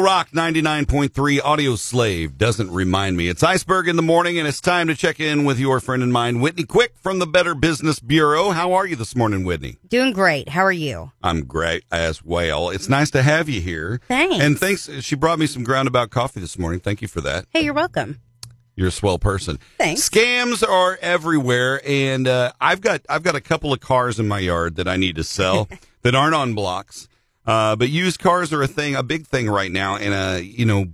Rock 99.3 Audioslave doesn't remind me. It's Iceberg in the morning, and it's time to check in with your friend and mine, Whitney Quick from the Better Business Bureau. How are you this morning, Whitney? Doing great. How are you? I'm great as well. It's nice to have you here. Thanks. And thanks. She brought me some groundabout coffee this morning. Thank you for that. Hey, you're welcome. You're a swell person. Thanks. Scams are everywhere, and uh, I've got I've got a couple of cars in my yard that I need to sell that aren't on blocks. Uh, but used cars are a thing, a big thing right now, and uh, you know,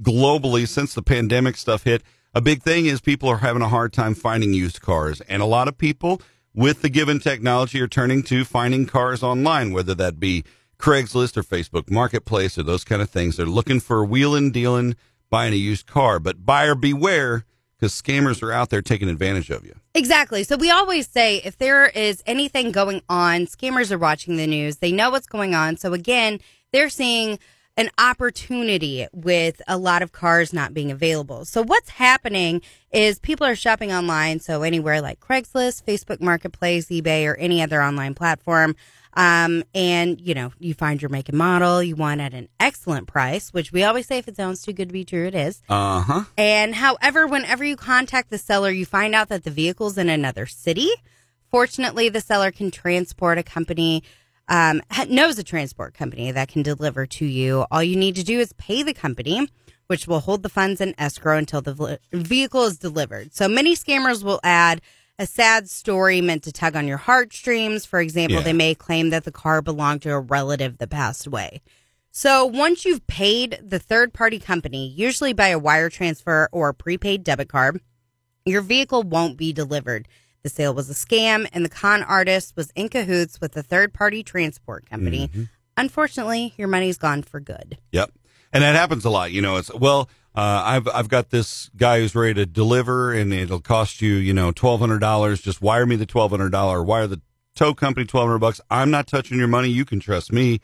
globally since the pandemic stuff hit, a big thing is people are having a hard time finding used cars, and a lot of people with the given technology are turning to finding cars online, whether that be Craigslist or Facebook Marketplace or those kind of things. They're looking for wheeling, dealing, buying a used car, but buyer beware because scammers are out there taking advantage of you. Exactly. So we always say if there is anything going on, scammers are watching the news. They know what's going on. So again, they're seeing an opportunity with a lot of cars not being available. So what's happening is people are shopping online. So anywhere like Craigslist, Facebook Marketplace, eBay, or any other online platform. Um, and you know, you find your make and model you want at an excellent price, which we always say if it sounds too good to be true, it is. Uh huh. And however, whenever you contact the seller, you find out that the vehicle's in another city. Fortunately, the seller can transport a company, um, knows a transport company that can deliver to you. All you need to do is pay the company, which will hold the funds in escrow until the vehicle is delivered. So many scammers will add a sad story meant to tug on your heartstrings. For example, Yeah. they may claim that the car belonged to a relative that passed away. So once you've paid the third party company, usually by a wire transfer or a prepaid debit card, your vehicle won't be delivered. The sale was a scam and the con artist was in cahoots with a third party transport company. Unfortunately, your money's gone for good. Yep. And that happens a lot. You know, it's, well, uh, I've, I've got this guy who's ready to deliver and it'll cost you, you know, $1,200. Just wire me the $1,200. Wire the tow company 1200 bucks. I'm not touching your money. You can trust me.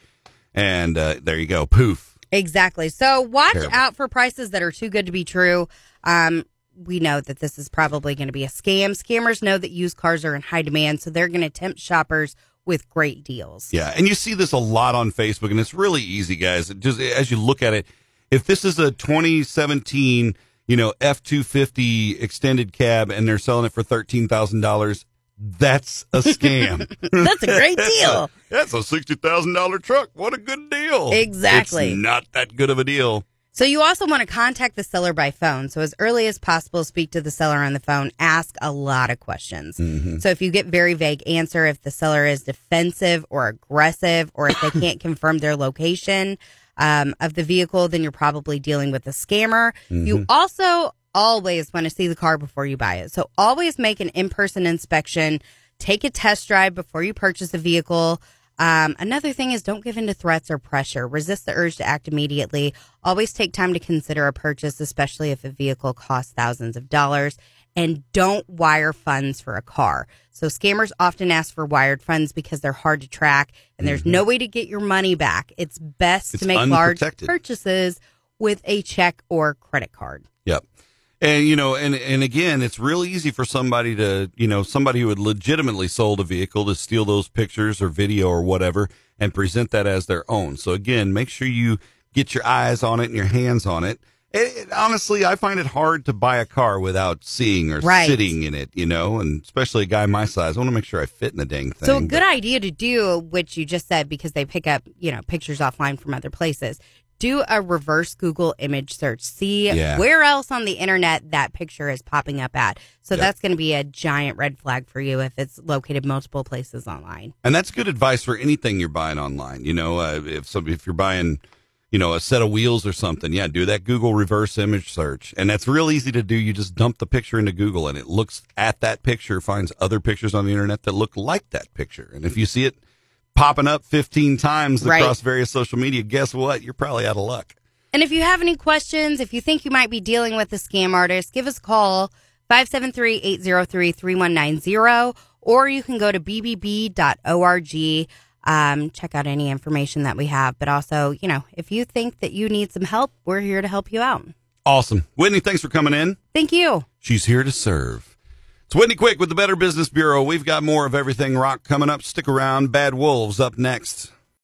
And, uh, there you go. Poof. Exactly. So watch Terrible. out for prices that are too good to be true. Um, we know that this is probably going to be a scam. Scammers know that used cars are in high demand, so they're going to tempt shoppers with great deals. Yeah, and you see this a lot on Facebook, and it's really easy, guys. Just as you look at it, if this is a 2017, you know, F two fifty extended cab, and they're selling it for thirteen thousand dollars, that's a scam. That's a great deal. that's a sixty thousand dollar truck. What a good deal! Exactly. It's not that good of a deal. So you also want to contact the seller by phone. So as early as possible, speak to the seller on the phone. Ask a lot of questions. So if you get very vague answer, if the seller is defensive or aggressive, or if they can't confirm their location um, of the vehicle, then you're probably dealing with a scammer. You also always want to see the car before you buy it. So always make an in-person inspection. Take a test drive before you purchase a vehicle. Um, another thing is don't give in to threats or pressure. Resist the urge to act immediately. Always take time to consider a purchase, especially if a vehicle costs thousands of dollars. And don't wire funds for a car. So scammers often ask for wired funds because they're hard to track and there's no way to get your money back. It's best Mm-hmm. It's to make large purchases with a check or credit card. Yep. And you know, and and again, it's real easy for somebody to, you know, somebody who had legitimately sold a vehicle to steal those pictures or video or whatever and present that as their own. So again, make sure you get your eyes on it and your hands on it. It, it- honestly, I find it hard to buy a car without seeing or Right. sitting in it, you know, and especially a guy my size. I want to make sure I fit in the dang thing. So a good but- idea to do, which you just said because they pick up, you know, pictures offline from other places. Do a reverse Google image search. See Yeah. where else on the internet that picture is popping up at. So Yep. that's going to be a giant red flag for you if it's located multiple places online. And that's good advice for anything you're buying online. You know, uh, if some, if you're buying, you know, a set of wheels or something, yeah, do that Google reverse image search. And that's real easy to do. You just dump the picture into Google and it looks at that picture, finds other pictures on the internet that look like that picture. And if you see it popping up 15 times Right. across various social media, guess what? You're probably out of luck. And if you have any questions, if you think you might be dealing with a scam artist, give us a call 573-803-3190 or you can go to bbb.org. Um, check out any information that we have. But also, you know, if you think that you need some help, we're here to help you out. Awesome. Whitney, thanks for coming in. Thank you. She's here to serve. It's Whitney Quick with the Better Business Bureau. We've got more of everything rock coming up. Stick around. Bad Wolves up next.